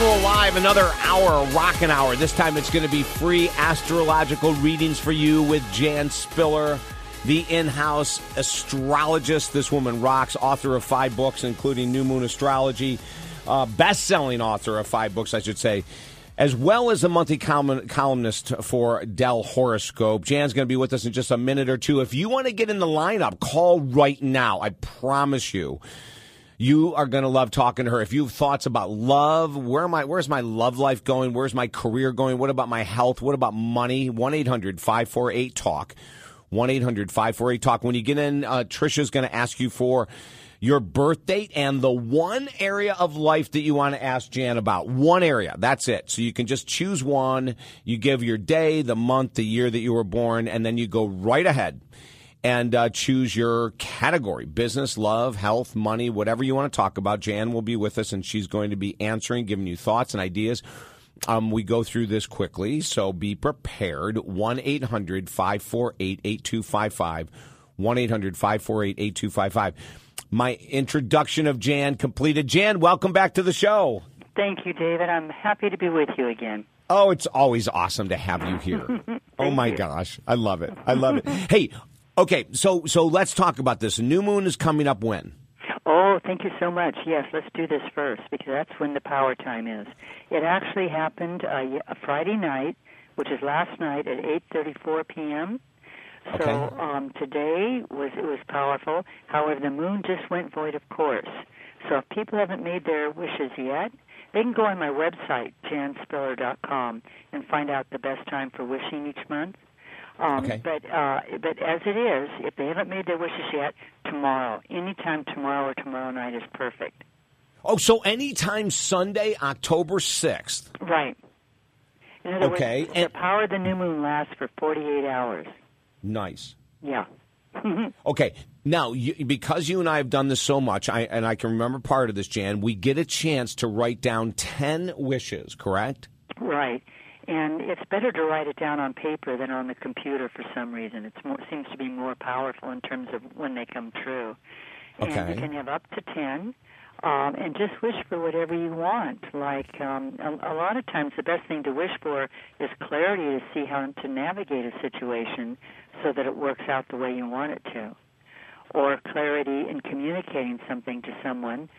Live, another hour, rockin' hour. This time it's going to be free astrological readings for you with Jan Spiller, the in house astrologist. This woman rocks, author of five books, including New Moon Astrology, uh, best selling author of five books, I should say, as well as a monthly column- columnist for Dell Horoscope. Jan's going to be with us in just a minute or two. If you want to get in the lineup, call right now. I promise you. You are going to love talking to her. If you have thoughts about love, where am I? Where's my love life going? Where's my career going? What about my health? What about money? 1 800 548 TALK. 1 800 548 TALK. When you get in, uh, Trisha's going to ask you for your birth date and the one area of life that you want to ask Jan about. One area. That's it. So you can just choose one. You give your day, the month, the year that you were born, and then you go right ahead and uh, choose your category business, love, health, money, whatever you want to talk about. Jan will be with us and she's going to be answering, giving you thoughts and ideas. Um, we go through this quickly, so be prepared. 1 800 548 8255. 1 800 548 8255. My introduction of Jan completed. Jan, welcome back to the show. Thank you, David. I'm happy to be with you again. Oh, it's always awesome to have you here. oh my gosh, I love it. I love it. Hey, Okay, so so let's talk about this. New moon is coming up when? Oh, thank you so much. Yes, let's do this first because that's when the power time is. It actually happened uh, a Friday night, which is last night at 8:34 p.m. So Okay. um, today was it was powerful. However, the moon just went void of course. So if people haven't made their wishes yet, they can go on my website janspiller.com and find out the best time for wishing each month. Um, Okay. But uh, but as it is, if they haven't made their wishes yet, tomorrow, anytime tomorrow or tomorrow night is perfect. Oh, so anytime Sunday, October 6th. Right. In other Okay, words, and- the power of the new moon lasts for 48 hours. Nice. Yeah. Okay, now you, because you and I have done this so much, I, and I can remember part of this, Jan, we get a chance to write down 10 wishes, correct? Right. And it's better to write it down on paper than on the computer for some reason. It seems to be more powerful in terms of when they come true. And you can have up to 10. Um, and just wish for whatever you want. Like um, a, a lot of times, the best thing to wish for is clarity to see how to navigate a situation so that it works out the way you want it to, or clarity in communicating something to someone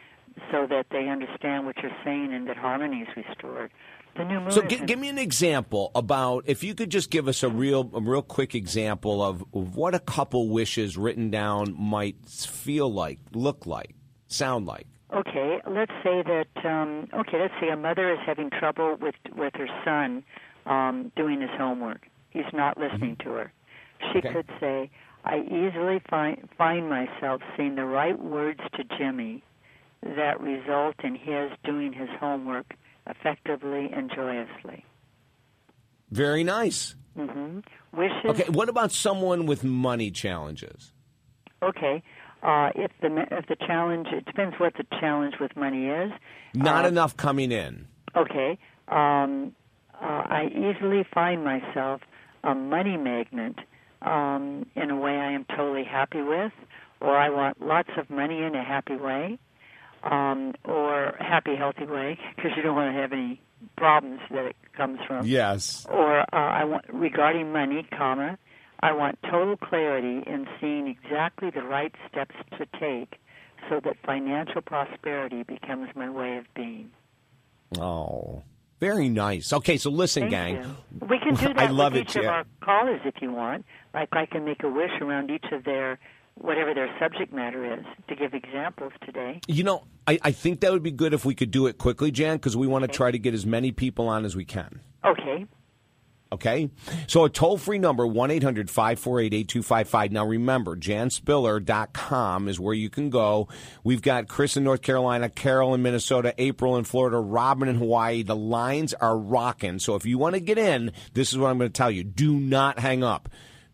so that they understand what you're saying and that harmony is restored. The new moon. So in- give me an example about if you could just give us a real, a real quick example of, what a couple wishes written down might feel like, look like, sound like. Okay, let's say that. Um, okay, let's say a mother is having trouble with with her son um, doing his homework. He's not listening to her. She Okay. could say, "I easily find find myself saying the right words to Jimmy that result in his doing his homework effectively and joyously." Very nice. hmm Wishes. Okay, what about someone with money challenges? Okay. Uh, if the if the challenge, it depends what the challenge with money is. Not Uh, enough coming in. Okay. Um, uh, I easily find myself a money magnet um, in a way I am totally happy with, or I want lots of money in a happy way, um, or happy, healthy way, because you don't want to have any problems that it comes from. Yes. Or uh, I want regarding money, comma, I want total clarity in seeing exactly the right steps to take so that financial prosperity becomes my way of being. Oh, very nice. Okay, so listen, Thank gang. you. We can do that I love with it, each of Jan. our callers if you want. Like I can make a wish around each of their whatever their subject matter is to give examples today. You know, I, I think that would be good if we could do it quickly, Jan, because we want to try to get as many people on as we can. Okay. Okay? So a toll free number, 1 800 548 8255. Now remember, janspiller.com is where you can go. We've got Chris in North Carolina, Carol in Minnesota, April in Florida, Robin in Hawaii. The lines are rocking. So if you want to get in, this is what I'm going to tell you. Do not hang up.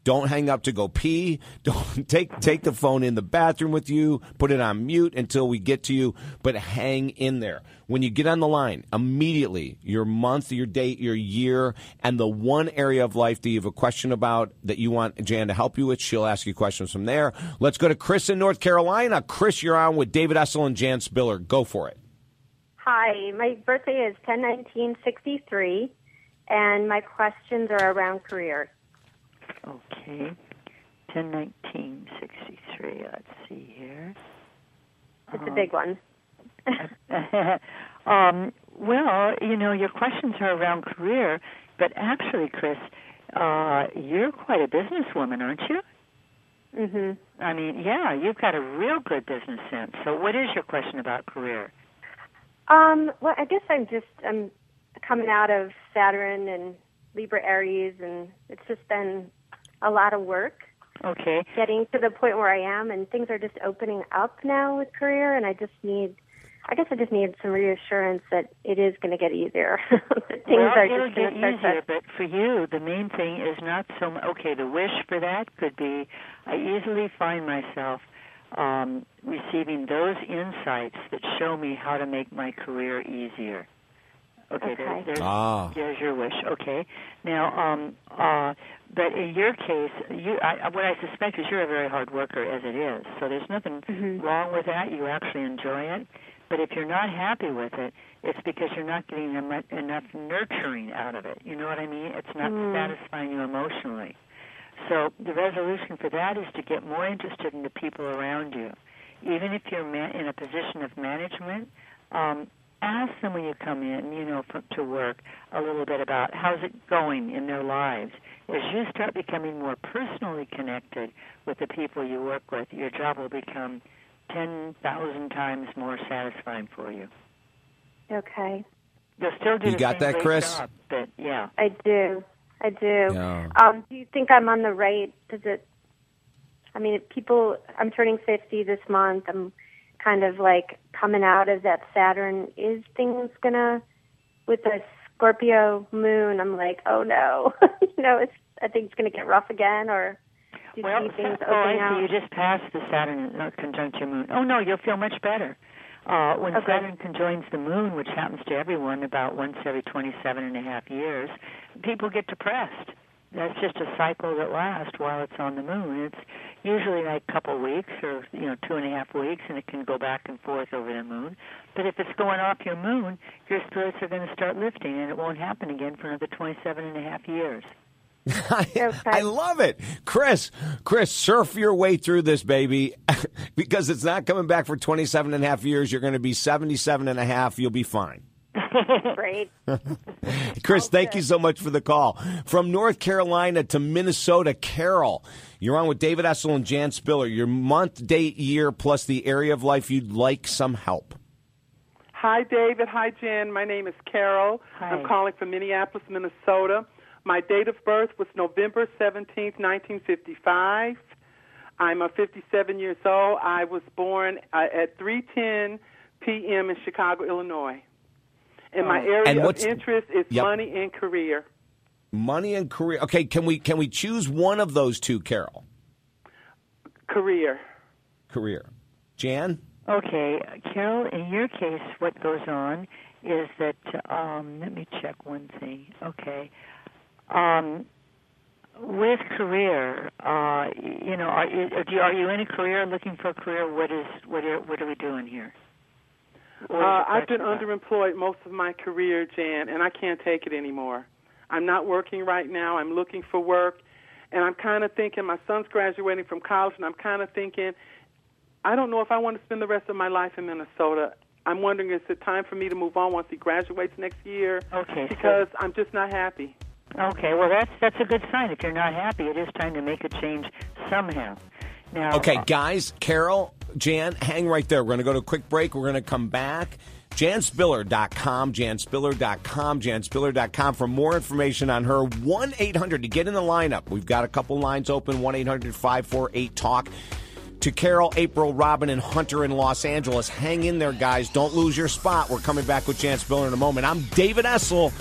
Don't hang up to go pee. Don't take take the phone in the bathroom with you. Put it on mute until we get to you. But hang in there. When you get on the line, immediately your month, your date, your year, and the one area of life that you have a question about that you want Jan to help you with, she'll ask you questions from there. Let's go to Chris in North Carolina. Chris, you're on with David Essel and Jan Spiller. Go for it. Hi, my birthday is 101963, and my questions are around career. Okay. 101963. Let's see here. It's a big one. um, well, you know, your questions are around career, but actually, Chris, uh, you're quite a businesswoman, aren't you? Mhm. I mean, yeah, you've got a real good business sense. So, what is your question about career? Um, well, I guess I'm just I'm coming out of Saturn and Libra Aries, and it's just been a lot of work Okay. getting to the point where I am, and things are just opening up now with career, and I just need. I guess I just need some reassurance that it is going to get easier. Things well, are it'll just get easier, but for you, the main thing is not so. mu- Okay, the wish for that could be. I easily find myself um, receiving those insights that show me how to make my career easier. Okay, Okay. There's, there's, Ah. there's your wish. Okay, now, um, uh, but in your case, you, I, what I suspect is you're a very hard worker as it is. So there's nothing Mhm. wrong with that. You actually enjoy it. But if you're not happy with it, it's because you're not getting em- enough nurturing out of it. You know what I mean? It's not Mm. satisfying you emotionally. So the resolution for that is to get more interested in the people around you. Even if you're ma- in a position of management, um, ask them when you come in, you know, for, to work a little bit about how's it going in their lives. As you start becoming more personally connected with the people you work with, your job will become 10,000 times more satisfying for you. Okay, You'll still do You the got same that, Chris? job, but yeah. I do. I do. Yeah. Um, do you think I'm on the right? Does it? I mean, if people. I'm turning 50 this month. I'm kind of like coming out of that Saturn. Is things gonna with the Scorpio moon? I'm like, oh no, you know, it's. I think it's gonna get rough again, or do you Well, see things oh, I see. out? You just passed the Saturn uh, conjunct your moon. Oh no, you'll feel much better. Uh, when Okay. Saturn conjoins the moon, which happens to everyone about once every 27 and a half years, people get depressed. That's just a cycle that lasts while it's on the moon. It's usually like a couple weeks or you know two and a half weeks, and it can go back and forth over the moon. But if it's going off your moon, your spirits are going to start lifting, and it won't happen again for another 27 and a half years. I, I love it. Chris, Chris, surf your way through this, baby, because it's not coming back for 27 and a half years. You're going to be 77 and a half. You'll be fine. Great. Chris, thank you so much for the call. From North Carolina to Minnesota, Carol, you're on with David Essel and Jan Spiller. Your month, date, year, plus the area of life you'd like some help. Hi, David. Hi, Jen. My name is Carol. Hi. I'm calling from Minneapolis, Minnesota. My date of birth was November 17th, 1955. I'm a 57 years old. I was born uh, at 3:10 p.m. in Chicago, Illinois. And my Oh. area And of interest is Yep. money and career. Money and career. Okay, can we can we choose one of those two, Carol? Career. Career. Jan? Okay, Carol, in your case, what goes on is that, um, let me check one thing. Okay. Um, with career, uh, you know, are you, you, are you in a career looking for a career? What is, what are, what are we doing here? Uh, I've been about? underemployed most of my career, Jan, and I can't take it anymore. I'm not working right now. I'm looking for work, and I'm kind of thinking my son's graduating from college, and I'm kind of thinking, I don't know if I want to spend the rest of my life in Minnesota. I'm wondering is it time for me to move on once he graduates next year? Okay, so- Because I'm just not happy. Okay, well, that's, that's a good sign. If you're not happy, it is time to make a change somehow. Now, Okay, guys, Carol, Jan, hang right there. We're going to go to a quick break. We're going to come back. JanSpiller.com, JanSpiller.com, JanSpiller.com for more information on her. 1 800 to get in the lineup. We've got a couple lines open 1 800 548 TALK. To Carol, April, Robin, and Hunter in Los Angeles. Hang in there, guys. Don't lose your spot. We're coming back with Jan Spiller in a moment. I'm David Essel.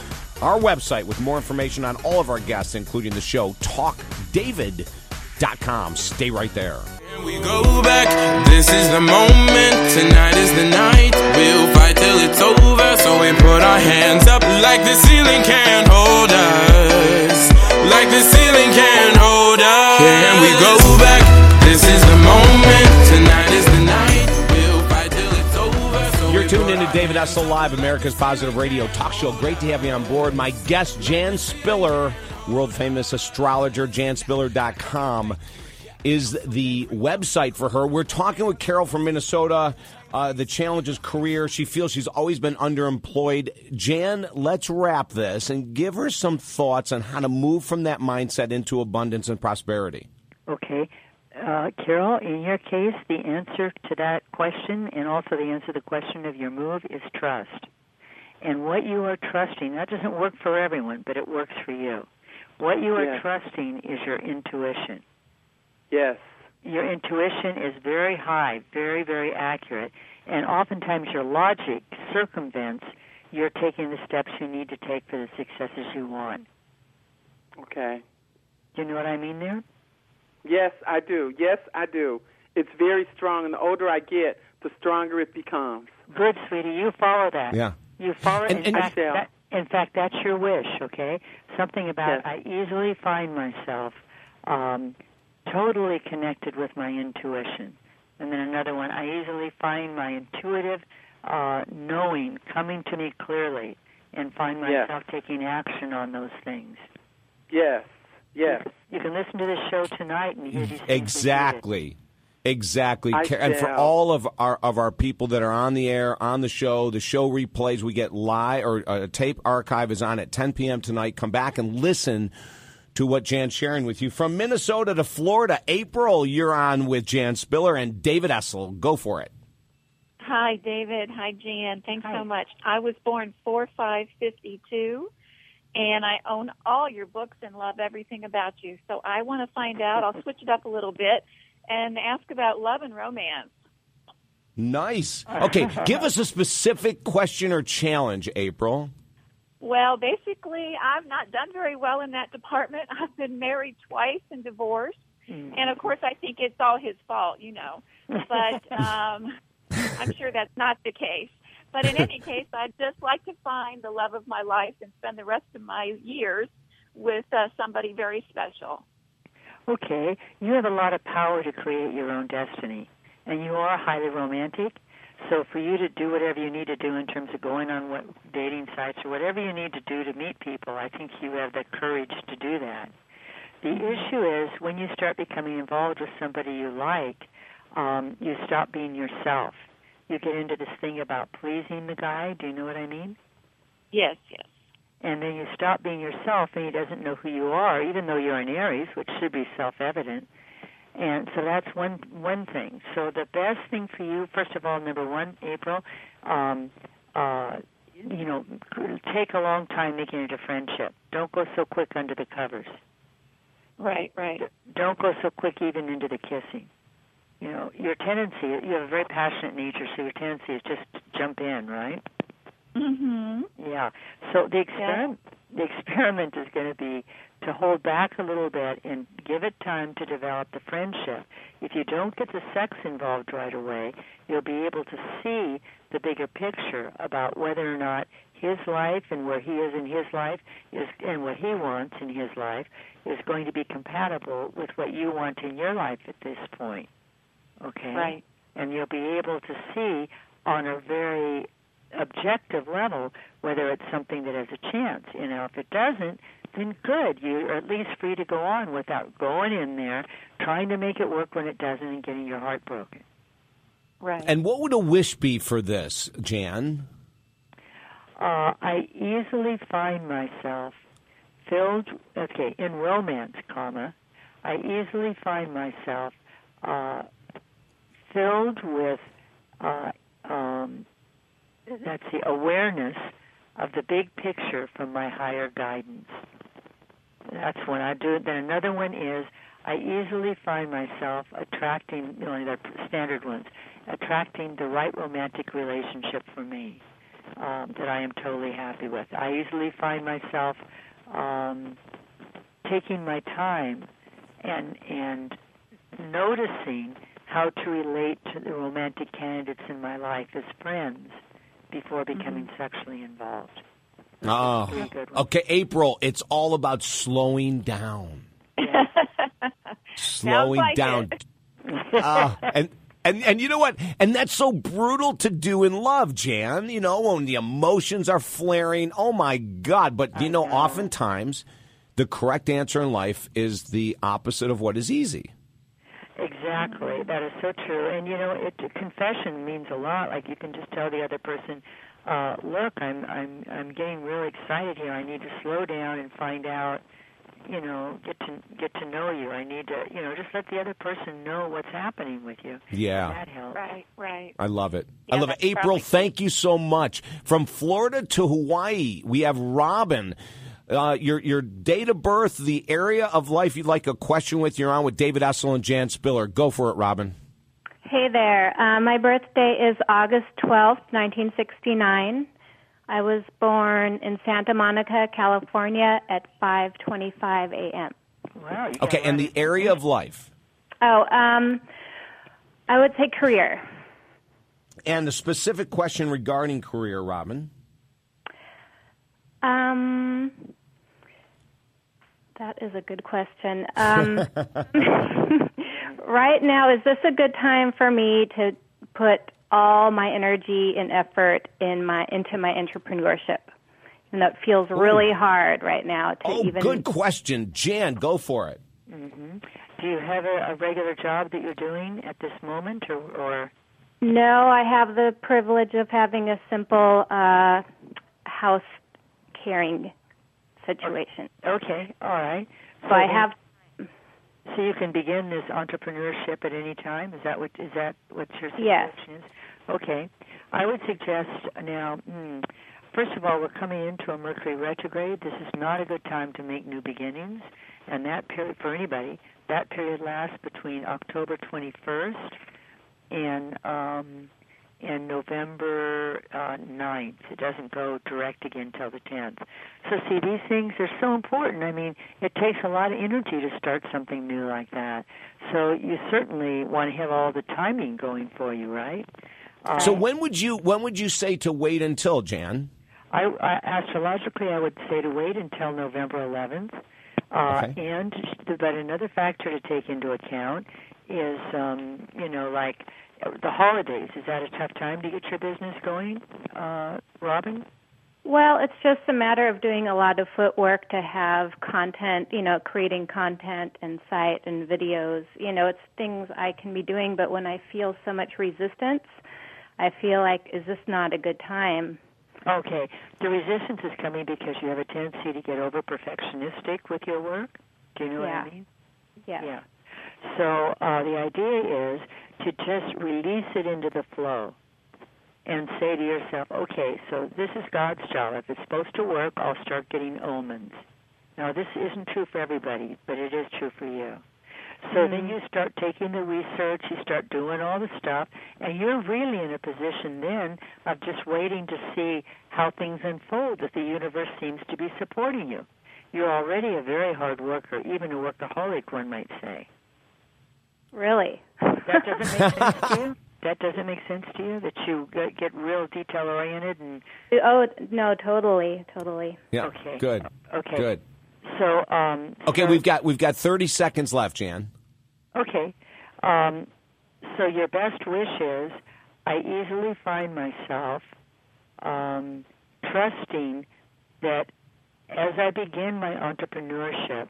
Our website with more information on all of our guests, including the show, talkdavid.com. Stay right there. We go back, this is the moment, tonight is the night. We'll fight till it's over, so we put our hands up like the ceiling can't hold us. Like the ceiling can't hold us. Can we go back? This is the moment, tonight is the night. We'll fight till it's over, so You're tuned into our David Essel Live, America's Positive Radio Talk Show. Great to have you on board. My guest, Jan Spiller, world famous astrologer, janspiller.com is the website for her. We're talking with Carol from Minnesota. Uh, the challenge is career. She feels she's always been underemployed. Jan, let's wrap this and give her some thoughts on how to move from that mindset into abundance and prosperity. Okay. Uh, Carol, in your case, the answer to that question and also the answer to the question of your move is trust. And what you are trusting, that doesn't work for everyone, but it works for you. What you are Yeah. trusting is your intuition. Yes. Your intuition is very high, very, very accurate, and oftentimes your logic circumvents you're taking the steps you need to take for the successes you want. Okay. Do you know what I mean there? Yes, I do. Yes, I do. It's very strong, and the older I get, the stronger it becomes. Good, sweetie. You follow that. Yeah. You follow it. And- in, and- fact, that, in fact, that's your wish, okay? Something about Yes. I easily find myself um, totally connected with my intuition. And then another one, I easily find my intuitive uh, knowing coming to me clearly and find Yes. myself taking action on those things. Yes. Yes. You can listen to this show tonight and hear these things. Exactly. Exactly. I Ca- and for all of our of our people that are on the air, on the show, the show replays, we get live or uh, tape archive is on at 10 p.m. tonight. Come back and listen to what Jan's sharing with you. From Minnesota to Florida, April, you're on with Jan Spiller and David Essel. Go for it. Hi, David. Hi, Jan. Thanks Hi. so much. I was born four five fifty two, and I own all your books and love everything about you. So I want to find out. I'll switch it up a little bit and ask about love and romance. Nice. Okay, give us a specific question or challenge, April. Well, basically, I've not done very well in that department. I've been married twice and divorced, and of course, I think it's all his fault, you know. But um, I'm sure that's not the case. But in any case, I'd just like to find the love of my life and spend the rest of my years with uh, somebody very special. Okay, you have a lot of power to create your own destiny, and you are highly romantic. So for you to do whatever you need to do in terms of going on what dating sites or whatever you need to do to meet people, I think you have the courage to do that. The issue is when you start becoming involved with somebody you like, um, you stop being yourself. You get into this thing about pleasing the guy. Do you know what I mean? Yes, yes. And then you stop being yourself and he doesn't know who you are even though you're an aries which should be self-evident. And so that's one one thing. So the best thing for you first of all number one april um uh you know take a long time making it a friendship. Don't go so quick under the covers. Right, right. don't go so quick even into the kissing. You know your tendency you have a very passionate nature so your tendency is just to jump in right Mhm. Yeah. So the experiment the experiment is going to be to hold back a little bit and give it time to develop the friendship. If you don't get the sex involved right away, you'll be able to see the bigger picture about whether or not his life and where he is in his life is and what he wants in his life is going to be compatible with what you want in your life at this point. Okay? Right. And you'll be able to see on a very objective level whether it's something that has a chance. You know, if it doesn't, then good. You're at least free to go on without going in there trying to make it work when it doesn't and getting your heart broken. Right. And what would a wish be for this, Jan? Uh, I easily find myself filled, okay, in romance, comma, I easily find myself uh, filled with, uh, um, let's see, awareness of the big picture from my higher guidance. That's one I do. it. Then another one is I easily find myself attracting, you know, the standard ones, attracting the right romantic relationship for me um, that I am totally happy with. I easily find myself um, taking my time and and noticing how to relate to the romantic candidates in my life as friends before becoming sexually involved. Oh, Pretty good one. okay, April. It's all about slowing down. Slowing like down. Uh, and And and you know what? And that's so brutal to do in love, Jan. You know, when the emotions are flaring. Oh my God. But you know, know, oftentimes the correct answer in life is the opposite of what is easy. Exactly. That is so true. And you know, it confession means a lot. Like you can just tell the other person, uh, look, I'm I'm I'm getting really excited here. I need to slow down and find out you know get to get to know you. I need to you know just let the other person know what's happening with you. Yeah. That helps. Right right. I love it. Yeah, i love it. april thank you so much. From florida to hawaii we have robin uh, your your date of birth, the area of life you'd like a question with. You're on with David Essel and Jan Spiller. Go for it, Robin. Hey there. Uh, my birthday is August 12th, 1969. I was born in Santa Monica, California at 5:25 a.m. Wow. Okay, and the area of life. Oh, um, I would say career. And the specific question regarding career, Robin. Um, that is a good question. Um, right now, is this a good time for me to put all my energy and effort in my into my entrepreneurship? And that feels really Ooh. hard right now to oh, even. good question, Jan. Go for it. Mm-hmm. Do you have a, a, regular job that you're doing at this moment, or, or? No, I have the privilege of having a simple uh, house caring situation. Okay, all right. So, so I have. So you can begin this entrepreneurship at any time. Is that what is that what your situation yes. is? Okay, I would suggest now. Hmm, first of all, we're coming into a Mercury retrograde. This is not a good time to make new beginnings, and that period for anybody. That period lasts between October 21st and um, and November uh, 9th. It doesn't go direct again till the 10th. So see, these things are so important. I mean, it takes a lot of energy to start something new like that. So you certainly want to have all the timing going for you, right? Uh, so when would you when would you say to wait until Jan? I, I astrologically, I would say to wait until November 11th. Uh, okay. And but another factor to take into account is, um, you know, like the holidays. Is that a tough time to get your business going, uh, Robin? Well, it's just a matter of doing a lot of footwork to have content, you know, creating content and site and videos. You know, it's things I can be doing, but when I feel so much resistance, I feel like, is this not a good time? Okay. The resistance is coming because you have a tendency to get over perfectionistic with your work. Do you know yeah. what I mean? Yeah. Yeah. So uh, the idea is to just release it into the flow and say to yourself, okay, so this is God's job. If it's supposed to work, I'll start getting omens. Now, this isn't true for everybody, but it is true for you. So mm-hmm. then you start taking the research, you start doing all the stuff, and you're really in a position then of just waiting to see how things unfold, if the universe seems to be supporting you. You're already a very hard worker, even a workaholic, one might say. Really? that doesn't make sense to you? That doesn't make sense to you that you get, get real detail oriented and Oh, no, totally, totally. Yeah. Okay. Good. Okay. Good. So, um Okay, so, we've got we've got 30 seconds left, Jan. Okay. Um so your best wish is I easily find myself um trusting that as I begin my entrepreneurship,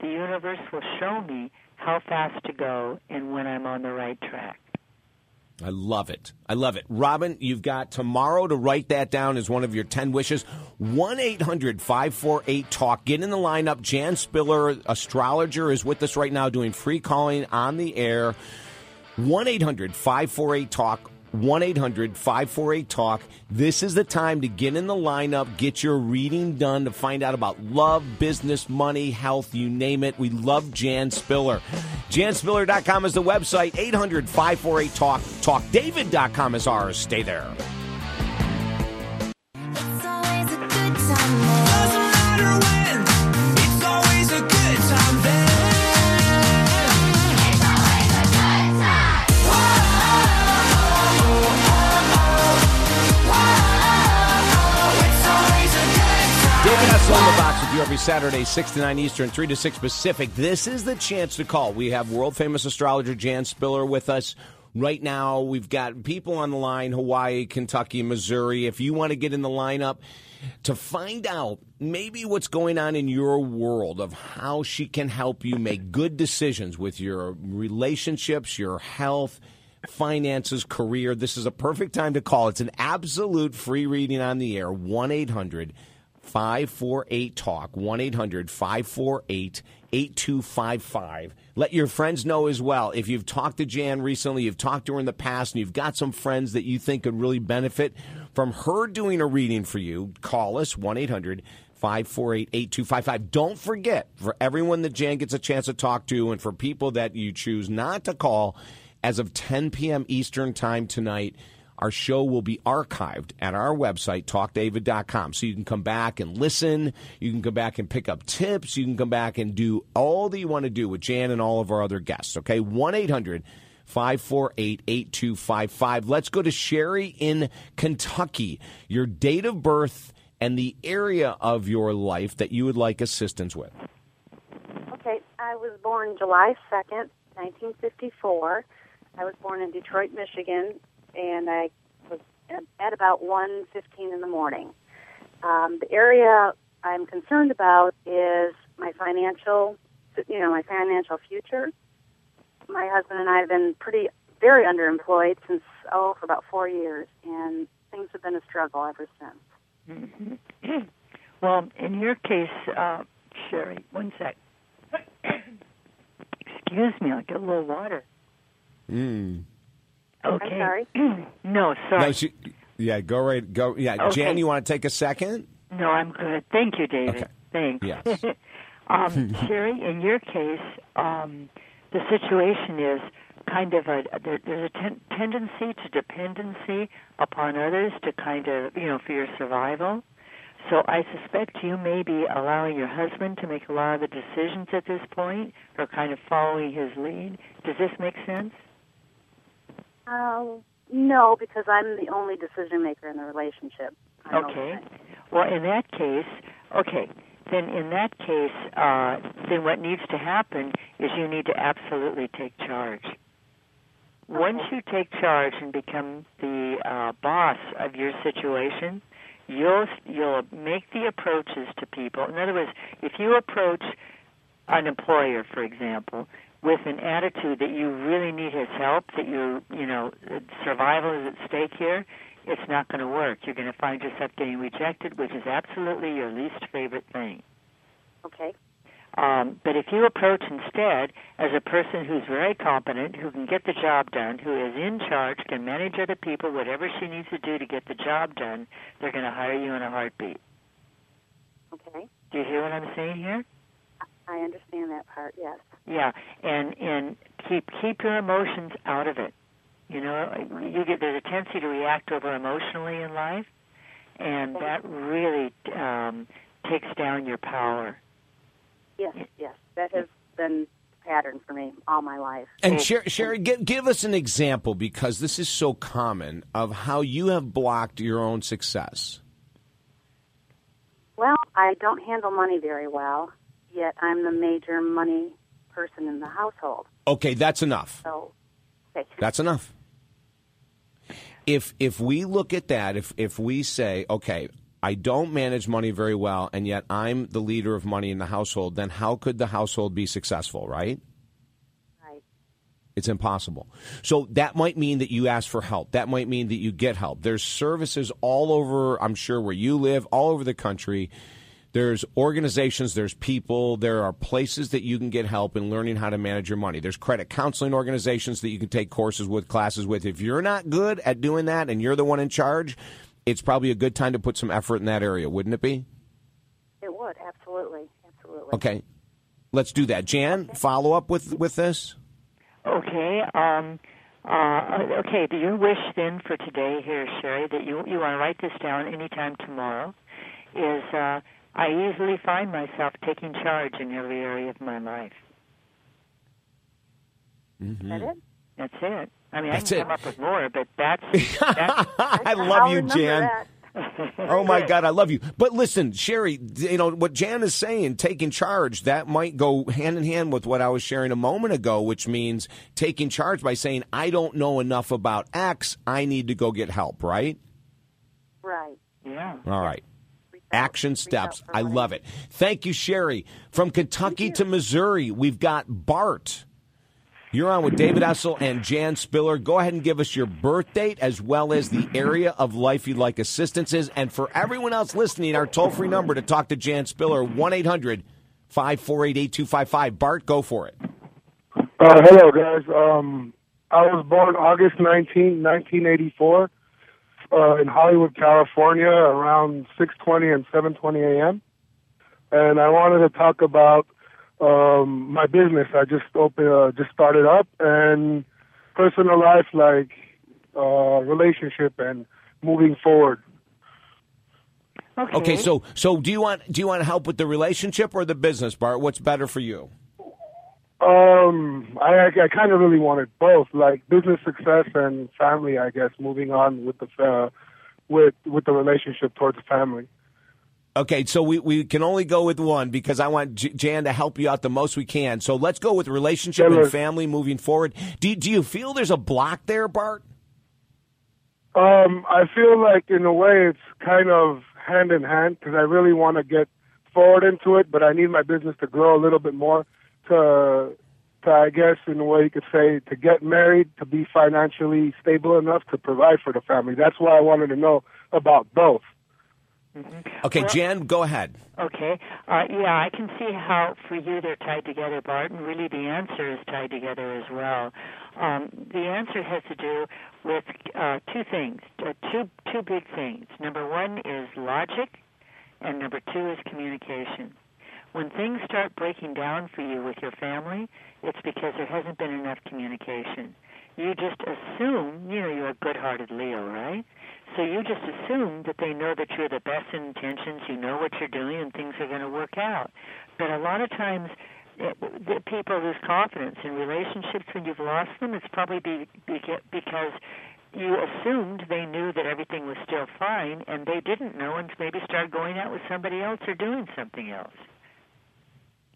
the universe will show me how fast to go and when I'm on the right track. I love it. I love it. Robin, you've got tomorrow to write that down as one of your 10 wishes. 1 800 548 Talk. Get in the lineup. Jan Spiller, astrologer, is with us right now doing free calling on the air. 1 800 548 Talk. 1 800 548 Talk. This is the time to get in the lineup, get your reading done to find out about love, business, money, health, you name it. We love Jan Spiller. JanSpiller.com is the website. 800 548 Talk. TalkDavid.com is ours. Stay there. Every Saturday, 6 to 9 Eastern, 3 to 6 Pacific. This is the chance to call. We have world famous astrologer Jan Spiller with us. Right now, we've got people on the line Hawaii, Kentucky, Missouri. If you want to get in the lineup to find out maybe what's going on in your world of how she can help you make good decisions with your relationships, your health, finances, career, this is a perfect time to call. It's an absolute free reading on the air 1 800 548 Talk, 1 800 548 8255. Let your friends know as well. If you've talked to Jan recently, you've talked to her in the past, and you've got some friends that you think could really benefit from her doing a reading for you, call us 1 800 548 8255. Don't forget, for everyone that Jan gets a chance to talk to, and for people that you choose not to call, as of 10 p.m. Eastern Time tonight, our show will be archived at our website, talkdavid.com. So you can come back and listen. You can come back and pick up tips. You can come back and do all that you want to do with Jan and all of our other guests. Okay? 1 800 548 8255. Let's go to Sherry in Kentucky. Your date of birth and the area of your life that you would like assistance with. Okay, I was born July 2nd, 1954. I was born in Detroit, Michigan, and I was at about 1.15 in the morning. Um, the area I'm concerned about is my financial, you know, my financial future. My husband and I have been pretty, very underemployed since, oh, for about four years, and things have been a struggle ever since. Mm-hmm. well, in your case, uh, Sherry, one sec. Excuse me, I'll get a little water. Mm. Okay. I'm sorry. no, sorry. No, she, yeah, go right. Go. Yeah, Okay. Jan, you want to take a second? No, I'm good. Thank you, David. Okay. Thanks. Yes. um, Sherry, in your case, um, the situation is kind of a there, there's a ten- tendency to dependency upon others to kind of you know for your survival. So I suspect you may be allowing your husband to make a lot of the decisions at this point, or kind of following his lead. Does this make sense? Um, no, because I'm the only decision maker in the relationship. I Okay. Well, in that case, okay, then in that case, uh, then what needs to happen is you need to absolutely take charge. Once you take charge and become the uh, boss of your situation, you'll you'll make the approaches to people. In other words, if you approach an employer, for example, with an attitude that you really need his help, that you you know survival is at stake here, it's not going to work. You're going to find yourself getting rejected, which is absolutely your least favorite thing. Okay. Um, but if you approach instead as a person who's very competent, who can get the job done, who is in charge, can manage other people, whatever she needs to do to get the job done, they're going to hire you in a heartbeat. Okay. Do you hear what I'm saying here? I understand that part. Yes. Yeah, and and keep keep your emotions out of it. You know, you get there's a tendency to react over emotionally in life, and that really um, takes down your power. Yes. Yes. That has been a pattern for me all my life. And Sher- Sherry, give, give us an example because this is so common of how you have blocked your own success. Well, I don't handle money very well, yet I'm the major money person in the household. Okay, that's enough. So, okay. That's enough. If if we look at that, if if we say, okay, I don't manage money very well, and yet I'm the leader of money in the household, then how could the household be successful, right? Right. It's impossible. So that might mean that you ask for help. That might mean that you get help. There's services all over, I'm sure, where you live, all over the country. There's organizations, there's people, there are places that you can get help in learning how to manage your money. There's credit counseling organizations that you can take courses with, classes with. If you're not good at doing that and you're the one in charge, it's probably a good time to put some effort in that area, wouldn't it be? It would absolutely, absolutely. Okay. Let's do that. Jan, follow up with with this? Okay. Um, uh, okay. Do your wish then for today here, Sherry, that you you want to write this down anytime tomorrow, is uh, I easily find myself taking charge in every area of my life. Mm-hmm. Is that it? That's it. I mean, That's I can it. come up with more, but that's, that's I I'll love you, Jan. that. Oh my God, I love you. But listen, Sherry, you know what Jan is saying, taking charge, that might go hand in hand with what I was sharing a moment ago, which means taking charge by saying, I don't know enough about X, I need to go get help, right? Right. Yeah. All right. Reach out- Action steps. out I love it. Thank you, Sherry. From Kentucky to Missouri, we've got Bart. You're on with David Essel and Jan Spiller. Go ahead and give us your birth date as well as the area of life you'd like assistance is. And for everyone else listening, our toll free number to talk to Jan Spiller, 1 800 548 8255. Bart, go for it. Uh, hello, guys. Um, I was born August 19, 1984, uh, in Hollywood, California, around 6:20 and 7:20 a.m. And I wanted to talk about um, my business. I just opened, uh, just started up, and personal life, like uh, relationship, and moving forward. Okay. Okay, so so do you want do you want to help with the relationship or the business, Bart? What's better for you? Um, I, I, I kind of really wanted both, like business success and family. I guess moving on with the uh, with with the relationship towards the family. Okay, so we, we can only go with one because I want J- Jan to help you out the most we can. So let's go with relationship Yeah, and family moving forward. Do do you feel there's a block there, Bart? Um, I feel like in a way it's kind of hand in hand because I really want to get forward into it, but I need my business to grow a little bit more to, to I guess in a way you could say to get married, to be financially stable enough to provide for the family. That's why I wanted to know about both. Okay, Jan, go ahead. Okay. Uh, yeah, I can see how for you they're tied together, Bart, and really the answer is tied together as well. Um, the answer has to do with uh, two things, uh, two two big things. Number one is logic, and number two is communication. When things start breaking down for you with your family, it's because there hasn't been enough communication. You just assume, you know, you're a good-hearted Leo, right? So you just assume that they know that you're the best in intentions, you know what you're doing, and things are going to work out. But a lot of times, eh, people lose confidence in relationships when you've lost them. It's probably be, be, because you assumed they knew that everything was still fine, and they didn't know, and maybe started going out with somebody else or doing something else.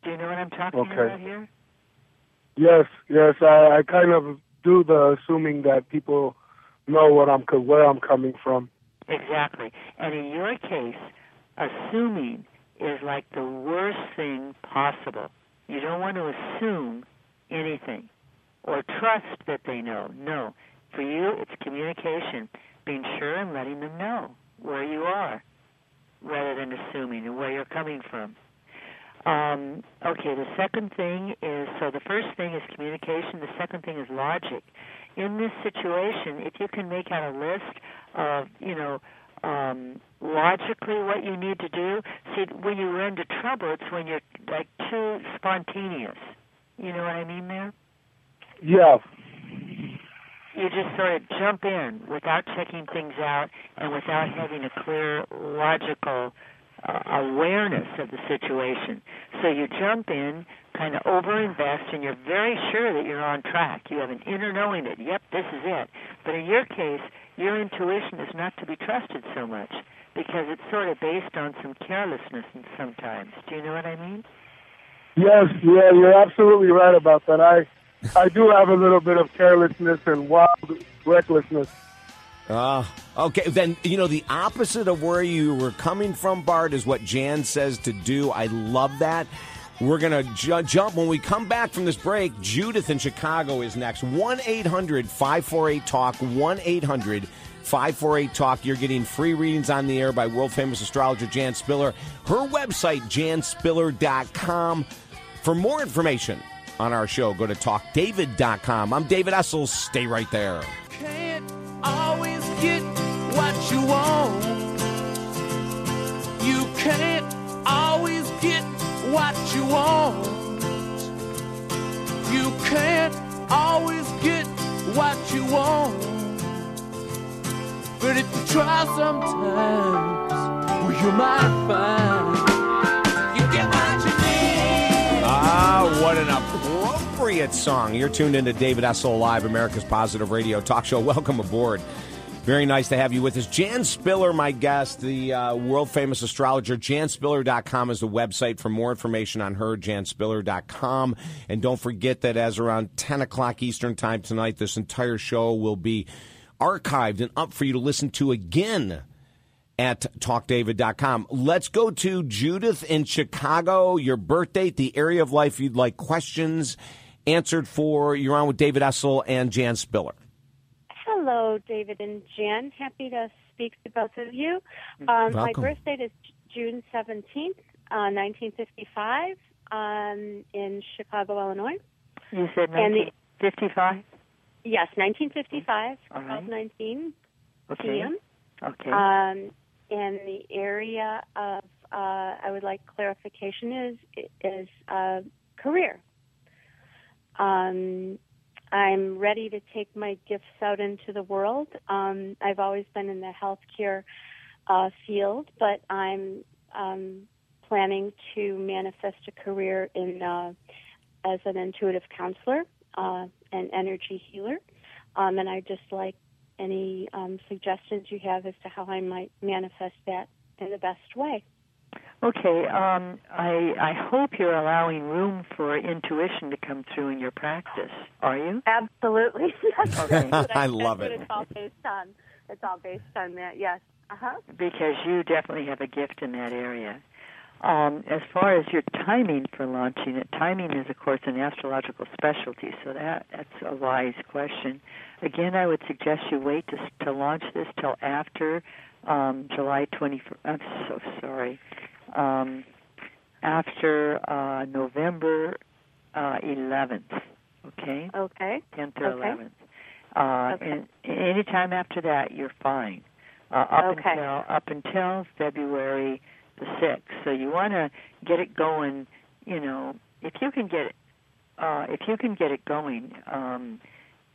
Do you know what I'm talking Okay. about here? Yes, yes, I, I kind of do the assuming that people know what I'm where I'm coming from. Exactly. And in your case, assuming is like the worst thing possible. You don't want to assume anything or trust that they know. No. For you, it's communication, being sure and letting them know where you are rather than assuming and where you're coming from. Um, okay, the second thing is so the first thing is communication, the second thing is logic. In this situation, if you can make out a list of, you know, um, logically what you need to do, see, when you run into trouble, it's when you're like too spontaneous. You know what I mean there? Yeah, you just sort of jump in without checking things out and without having a clear logical Uh, awareness of the situation. So you jump in, kind of overinvest, and you're very sure that you're on track. You have an inner knowing that, yep, this is it. But in your case, your intuition is not to be trusted so much because it's sort of based on some carelessness and sometimes. Do you know what I mean? Yes, yeah, you're absolutely right about that. I I do have a little bit of carelessness and wild recklessness. Uh, okay, then, you know, the opposite of where you were coming from, Bart, is what Jan says to do. I love that. We're going to ju- jump. When we come back from this break, Judith in Chicago is next. 1 800 548 Talk. 1 800 548 Talk. You're getting free readings on the air by world famous astrologer Jan Spiller. Her website, janspiller.com. For more information on our show, go to talkdavid.com. I'm David Essel. Stay right there. Always get what you want. You can't always get what you want. You can't always get what you want. But if you try sometimes, well, you might find you get what you need. Ah, what an song. You're tuned into David Essel Live, America's Positive Radio Talk Show. Welcome aboard. Very nice to have you with us. Jan Spiller, my guest, the uh, world famous astrologer. JanSpiller.com is the website for more information on her, janspiller.com. And don't forget that as around 10 o'clock Eastern Time tonight, this entire show will be archived and up for you to listen to again at talkdavid.com. Let's go to Judith in Chicago. Your birth date, the area of life you'd like questions answered for. You're on with David Essel and Jan Spiller. Hello, David and Jan. Happy to speak to both of you. Um, my Welcome. birth date is June 17th, uh, 1955, um, in Chicago, Illinois. You said And 1955? Yes, 1955, All right. 1219 Okay. p.m. Okay. Um, and the area of uh, I would like clarification is is uh, career. Um, I'm ready to take my gifts out into the world. Um, I've always been in the healthcare uh, field, but I'm um, planning to manifest a career in uh, as an intuitive counselor uh, and energy healer. Um, and I just like any um, suggestions you have as to how I might manifest that in the best way. Okay, um, I I hope you're allowing room for intuition to come through in your practice. Are you? Absolutely. Yes. Okay. That's I love it. It's all based on. It's all based on that. Yes. Uh huh. Because you definitely have a gift in that area. Um, as far as your timing for launching it, timing is, of course, an astrological specialty, so that that's a wise question. Again, I would suggest you wait to to launch this till after um, July 21st. I'm so sorry. Um, after uh, November uh, 11th. Okay. Okay. 10th or Okay. 11th. Uh, Okay. And any time after that, you're fine. Uh, up Okay. until up until February the 6th. So you want to get it going. You know, if you can get it, uh, if you can get it going um,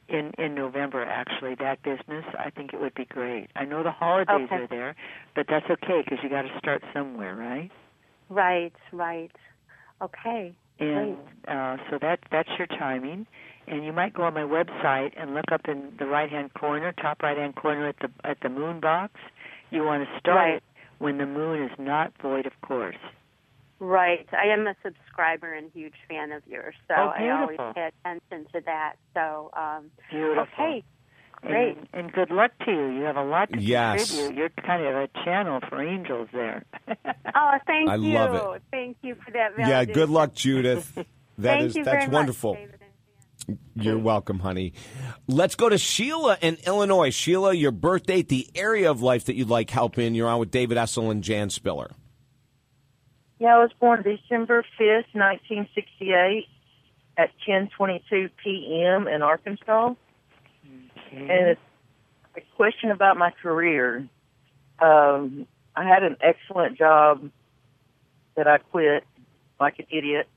in in November, actually, that business, I think it would be great. I know the holidays Okay. are there, but that's okay because you got to start somewhere, right? Right. Right. Okay. And uh, so that that's your timing. And you might go on my website and look up in the right hand corner, top right hand corner at the at the moon box. You want to start Right. when the moon is not void of course. Right. I am a subscriber and huge fan of yours, so Oh, I always pay attention to that. So, um, Beautiful. okay. Great. And, and good luck to you. You have a lot to Yes. contribute. You're kind of a channel for angels there. Oh, thank I you. love it. Thank you for that. Yeah, good luck, Judith. That Thank is you that's very much, wonderful. David. You're welcome, honey. Let's go to Sheila in Illinois. Sheila, your birth date, the area of life that you'd like help in. You're on with David Essel and Jan Spiller. Yeah, I was born December 5th, 1968 at 10:22 p.m. in Arkansas. And it's a question about my career. Um, I had an excellent job that I quit like an idiot.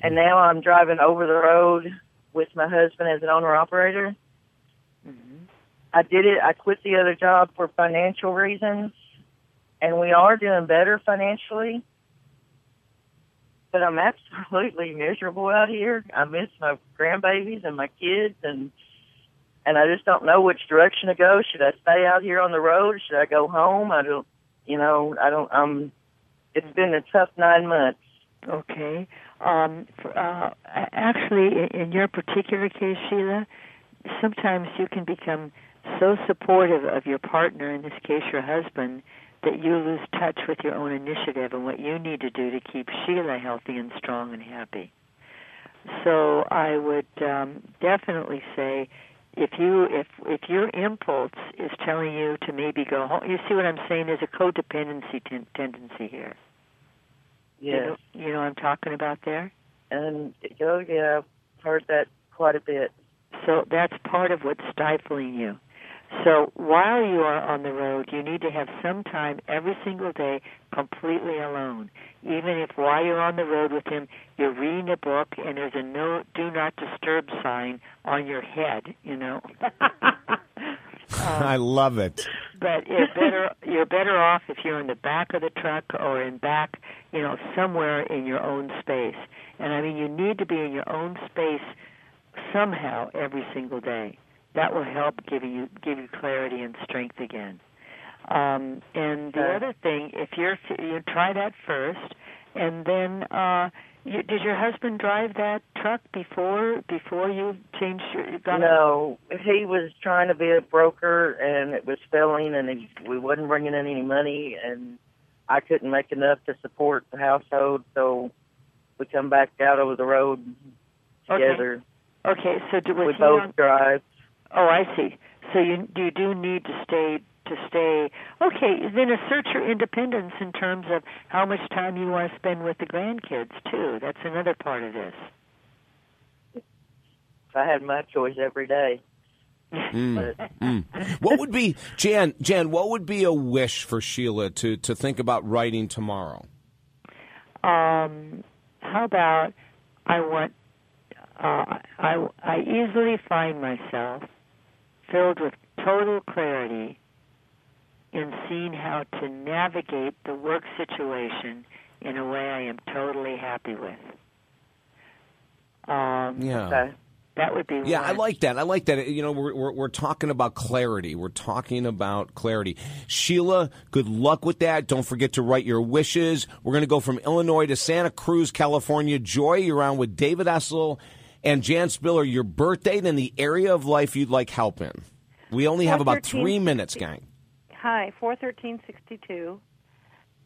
And now I'm driving over the road with my husband as an owner operator. I did it. I quit the other job for financial reasons, and we are doing better financially. But I'm absolutely miserable out here. I miss my grandbabies and my kids, and and I just don't know which direction to go. Should I stay out here on the road? Should I go home? I don't. You know, I don't. Um, it's been a tough nine months. Okay. Um, uh, actually, in your particular case, Sheila, sometimes you can become so supportive of your partner, in this case your husband, that you lose touch with your own initiative and what you need to do to keep Sheila healthy and strong and happy. So I would um, definitely say if you if if your impulse is telling you to maybe go home, you see what I'm saying? There's a codependency ten- tendency here. You Yes. know, you know what I'm talking about there? And oh yeah, I've heard that quite a bit. So that's part of what's stifling you. So while you are on the road, you need to have some time every single day completely alone. Even if while you're on the road with him, you're reading a book and there's a no do not disturb sign on your head, you know. I love it. but you're better you're better off if you're in the back of the truck or in back, you know, somewhere in your own space. And I mean you need to be in your own space somehow every single day. That will help give you give you clarity and strength again. Um, and the Okay. other thing, if you're you try that first, and then uh, you, did your husband drive that truck before before you changed your you got No, he was trying to be a broker, and it was failing, and he, we wasn't bringing in any money, and I couldn't make enough to support the household, so we come back out over the road together. Okay, so do, was we both on- drive. Oh, I see. So you you do need to stay to stay. Okay, then assert your independence in terms of how much time you want to spend with the grandkids too. That's another part of this. If I had my choice every day. Mm, mm. What would be Jan? Jan, what would be a wish for Sheila to to think about writing tomorrow? Um, how about I want uh, I I easily find myself filled with total clarity in seeing how to navigate the work situation in a way I am totally happy with. Um, Yeah. That would be Yeah, I like that. I like that. You know, we're, we're we're talking about clarity. We're talking about clarity. Sheila, good luck with that. Don't forget to write your wishes. We're going to go from Illinois to Santa Cruz, California. Joy, you're on with David Essel and Jan Spiller. Your birthday and the area of life you'd like help in. We only have about three minutes, gang. Hi, four thirteen sixty two,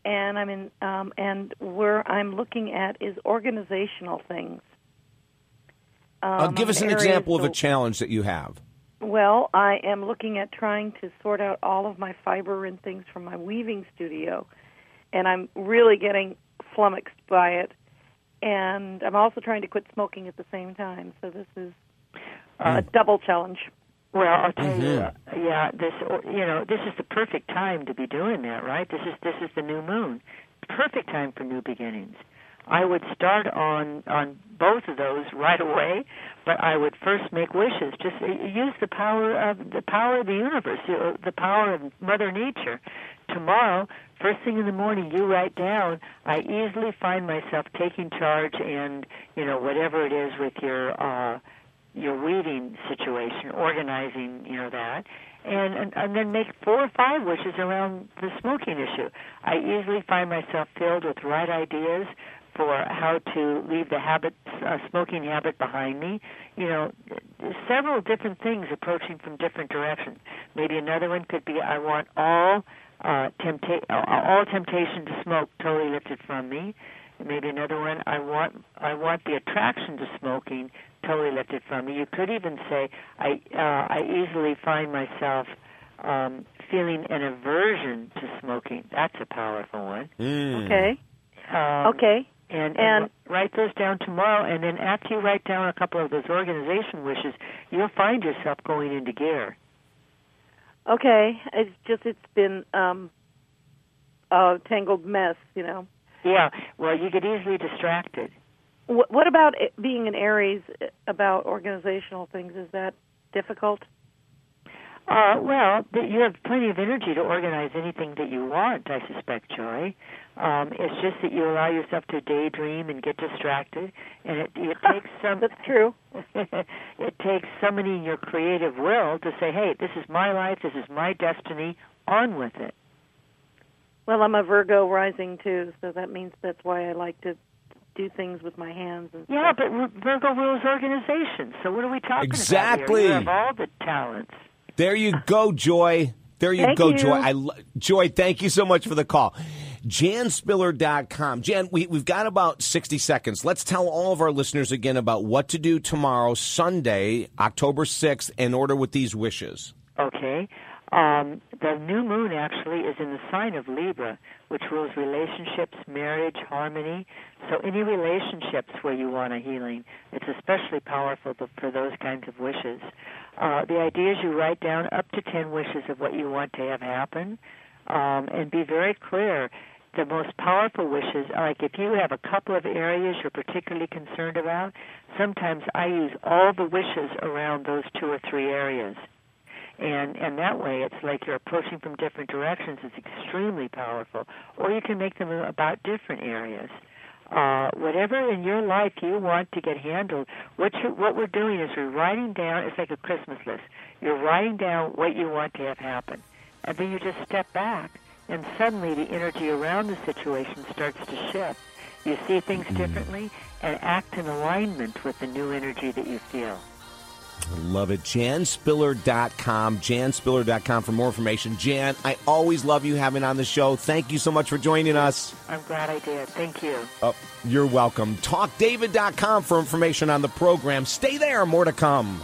and I'm in. Um, and where I'm looking at is organizational things. Um, Uh, give us an example of a challenge that you have. Well, I am looking at trying to sort out all of my fiber and things from my weaving studio, and I'm really getting flummoxed by it. And I'm also trying to quit smoking at the same time. So this is a double challenge. Well, I'll tell Mm-hmm. Mhm. uh, yeah, this you know, this is the perfect time to be doing that, right? This is this is the new moon, perfect time for new beginnings. I would start on on both of those right away, but I would first make wishes. Just uh, use the power of the power of the universe, you the power of Mother Nature. Tomorrow, first thing in the morning, you write down. I easily find myself taking charge, and you know whatever it is with your. uh your weeding situation, organizing, you know that, and, and and then make four or five wishes around the smoking issue. I easily find myself filled with right ideas for how to leave the habit, uh, smoking habit behind me. You know, several different things approaching from different directions. Maybe another one could be I want all uh, tempta- uh, all temptation to smoke totally lifted from me. Maybe another one. I want I want the attraction to smoking totally lifted from me. You could even say I uh, I easily find myself um, feeling an aversion to smoking. That's a powerful one. Okay. Um, Okay. And, and, And- write those down tomorrow. And then after you write down a couple of those organization wishes, you'll find yourself going into gear. Okay. It's just it's been um a tangled mess, you know. Yeah. Well, you get easily distracted. What, what about being an Aries uh, about organizational things? Is that difficult? Uh, well, you have plenty of energy to organize anything that you want, I suspect, Joy. Um, it's just that you allow yourself to daydream and get distracted, and it, it takes some. That's true. it takes summoning your creative will to say, "Hey, this is my life. This is my destiny. On with it." Well, I'm a Virgo rising too, so that means that's why I like to do things with my hands and Yeah, but Virgo rules organization. So what are we talking Exactly. about here? You have all the talents. There you go, Joy. There you Thank go, you. Joy. I lo- Joy, thank you so much for the call. JanSpiller.com. Jan, we, we've got about 60 seconds. Let's tell all of our listeners again about what to do tomorrow, Sunday, October 6th, in order with these wishes. Okay. Um, the new moon actually is in the sign of Libra, which rules relationships, marriage, harmony. So any relationships where you want a healing, it's especially powerful for those kinds of wishes. Uh, the idea is you write down up to 10 wishes of what you want to have happen um, and be very clear. The most powerful wishes, like if you have a couple of areas you're particularly concerned about, sometimes I use all the wishes around those two or three areas and and that way it's like you're approaching from different directions it's extremely powerful or you can make them about different areas uh, whatever in your life you want to get handled. What you, what we're doing is we're writing down. It's like a Christmas list. You're writing down what you want to have happen, and then you just step back, and suddenly the energy around the situation starts to shift. You see things differently and act in alignment with the new energy that you feel. Love it. JanSpiller.com. JanSpiller.com for more information. Jan, I always love you having on the show. Thank you so much for joining us. I'm glad I did. Thank you. Oh, you're welcome. TalkDavid.com for information on the program. Stay there. More to come.